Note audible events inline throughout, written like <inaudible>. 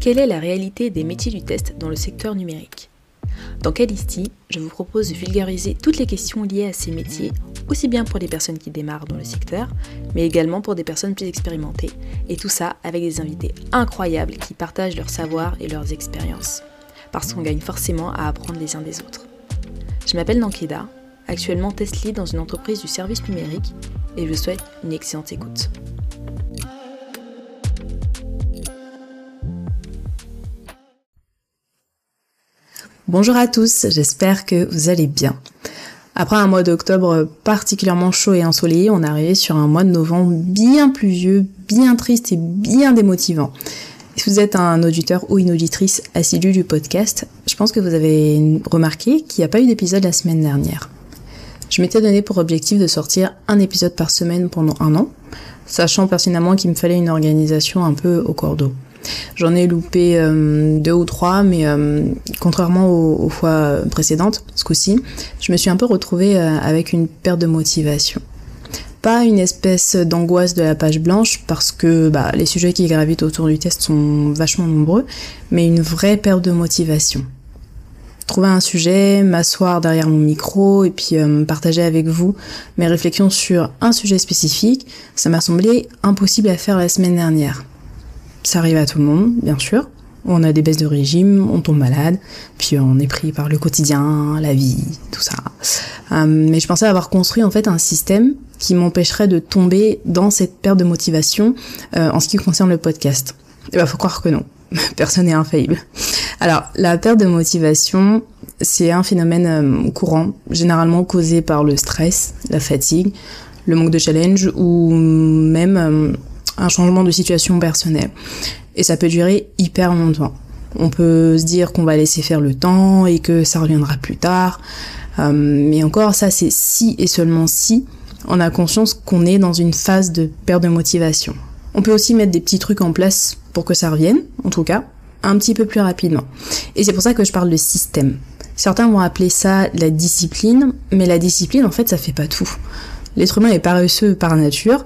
Quelle est la réalité des métiers du test dans le secteur numérique? Dans Calisti, je vous propose de vulgariser toutes les questions liées à ces métiers, aussi bien pour les personnes qui démarrent dans le secteur, mais également pour des personnes plus expérimentées, et tout ça avec des invités incroyables qui partagent leur savoir et leurs expériences, parce qu'on gagne forcément à apprendre les uns des autres. Je m'appelle Nankeda, actuellement test lead dans une entreprise du service numérique, et je vous souhaite une excellente écoute. Bonjour à tous, j'espère que vous allez bien. Après un mois d'octobre particulièrement chaud et ensoleillé, on est arrivé sur un mois de novembre bien pluvieux, bien triste et bien démotivant. Si vous êtes un auditeur ou une auditrice assidu du podcast, je pense que vous avez remarqué qu'il n'y a pas eu d'épisode la semaine dernière. Je m'étais donné pour objectif de sortir un épisode par semaine pendant un an, sachant pertinemment qu'il me fallait une organisation un peu au cordeau. J'en ai loupé euh, deux ou trois, mais euh, contrairement aux, fois précédentes, ce coup-ci, je me suis un peu retrouvée euh, avec une perte de motivation. Pas une espèce d'angoisse de la page blanche, parce que bah, les sujets qui gravitent autour du test sont vachement nombreux, mais une vraie perte de motivation. Trouver un sujet, m'asseoir derrière mon micro et puis partager avec vous mes réflexions sur un sujet spécifique, ça m'a semblé impossible à faire la semaine dernière. Ça arrive à tout le monde, bien sûr. On a des baisses de régime, on tombe malade, puis on est pris par le quotidien, la vie, tout ça. Euh, mais je pensais avoir construit en fait un système qui m'empêcherait de tomber dans cette perte de motivation euh, en ce qui concerne le podcast. Et bah faut croire que non. <laughs> Personne n'est infaillible. Alors, la perte de motivation, c'est un phénomène euh, courant, généralement causé par le stress, la fatigue, le manque de challenge ou même un changement de situation personnelle. Et ça peut durer hyper longtemps. On peut se dire qu'on va laisser faire le temps et que ça reviendra plus tard. Euh, mais encore, ça c'est si et seulement si on a conscience qu'on est dans une phase de perte de motivation. On peut aussi mettre des petits trucs en place pour que ça revienne, en tout cas, un petit peu plus rapidement. Et c'est pour ça que je parle de système. Certains vont appeler ça la discipline, mais la discipline, en fait, ça fait pas tout. L'être humain est paresseux par nature,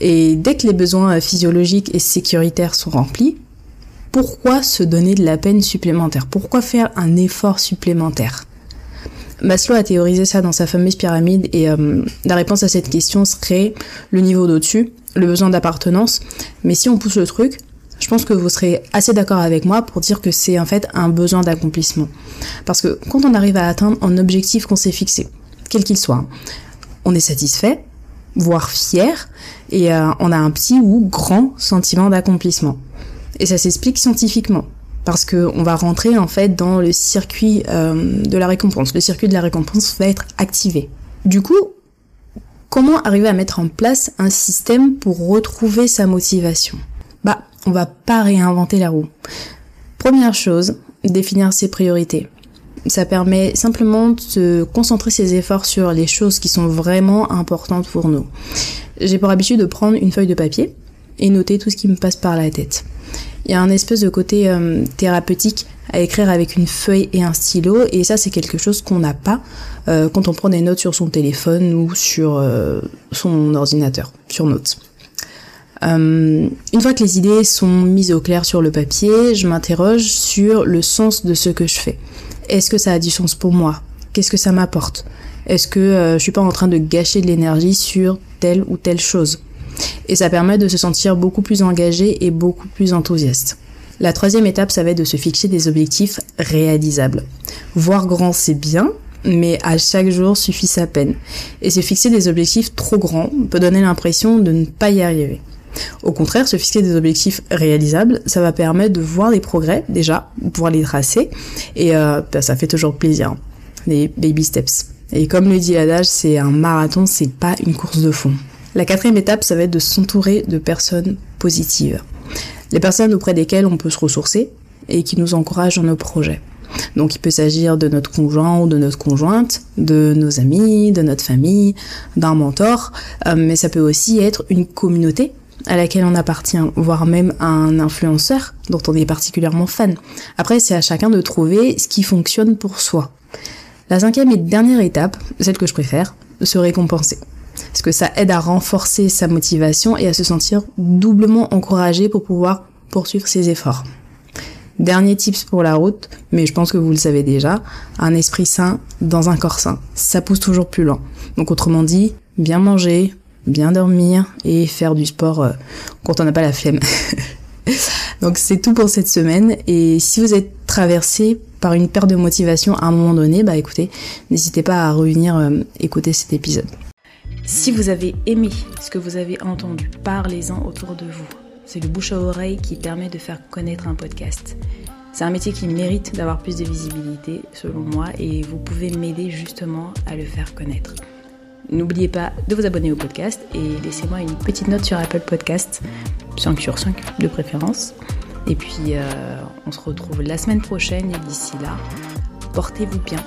et dès que les besoins physiologiques et sécuritaires sont remplis, pourquoi se donner de la peine supplémentaire? Pourquoi faire un effort supplémentaire? Maslow a théorisé ça dans sa fameuse pyramide et euh, la réponse à cette question serait le niveau d'au-dessus, le besoin d'appartenance. Mais si on pousse le truc, je pense que vous serez assez d'accord avec moi pour dire que c'est en fait un besoin d'accomplissement. Parce que quand on arrive à atteindre un objectif qu'on s'est fixé, quel qu'il soit, on est satisfait, voire fier, et euh, on a un petit ou grand sentiment d'accomplissement. Et ça s'explique scientifiquement parce que on va rentrer en fait dans le circuit euh, de la récompense. Le circuit de la récompense va être activé. Du coup, comment arriver à mettre en place un système pour retrouver sa motivation? Bah, on va pas réinventer la roue. Première chose, définir ses priorités. Ça permet simplement de concentrer ses efforts sur les choses qui sont vraiment importantes pour nous. J'ai pour habitude de prendre une feuille de papier et noter tout ce qui me passe par la tête. Il y a un espèce de côté euh, thérapeutique à écrire avec une feuille et un stylo et ça c'est quelque chose qu'on n'a pas euh, quand on prend des notes sur son téléphone ou sur euh, son ordinateur, sur Notes. une fois que les idées sont mises au clair sur le papier, je m'interroge sur le sens de ce que je fais. Est-ce que ça a du sens pour moi? Qu'est-ce que ça m'apporte? Est-ce que euh, je suis pas en train de gâcher de l'énergie sur telle ou telle chose? Et ça permet de se sentir beaucoup plus engagé et beaucoup plus enthousiaste. La troisième étape, ça va être de se fixer des objectifs réalisables. Voir grand, c'est bien, mais à chaque jour suffit sa peine. Et se fixer des objectifs trop grands peut donner l'impression de ne pas y arriver. Au contraire, se fixer des objectifs réalisables, ça va permettre de voir les progrès déjà, pouvoir les tracer, et euh, bah, ça fait toujours plaisir. Les baby steps. Et comme le dit l'adage, c'est un marathon, c'est pas une course de fond. La quatrième étape, ça va être de s'entourer de personnes positives. Les personnes auprès desquelles on peut se ressourcer et qui nous encouragent dans nos projets. Donc il peut s'agir de notre conjoint ou de notre conjointe, de nos amis, de notre famille, d'un mentor, euh, mais ça peut aussi être une communauté à laquelle on appartient, voire même un influenceur dont on est particulièrement fan. Après, c'est à chacun de trouver ce qui fonctionne pour soi. La cinquième et dernière étape, celle que je préfère, se récompenser. Parce que ça aide à renforcer sa motivation et à se sentir doublement encouragé pour pouvoir poursuivre ses efforts. Dernier tips pour la route, mais je pense que vous le savez déjà, un esprit sain dans un corps sain, ça pousse toujours plus loin. Donc autrement dit, bien manger, bien dormir et faire du sport euh, quand on n'a pas la flemme. <laughs> Donc c'est tout pour cette semaine et si vous êtes traversé par une perte de motivation à un moment donné, bah écoutez, n'hésitez pas à revenir euh, écouter cet épisode. Si vous avez aimé ce que vous avez entendu, parlez-en autour de vous. C'est le bouche à oreille qui permet de faire connaître un podcast. C'est un métier qui mérite d'avoir plus de visibilité, selon moi, et vous pouvez m'aider justement à le faire connaître. N'oubliez pas de vous abonner au podcast et laissez-moi une petite note sur Apple Podcast, 5 sur 5 de préférence. Et puis, euh, on se retrouve la semaine prochaine et d'ici là, portez-vous bien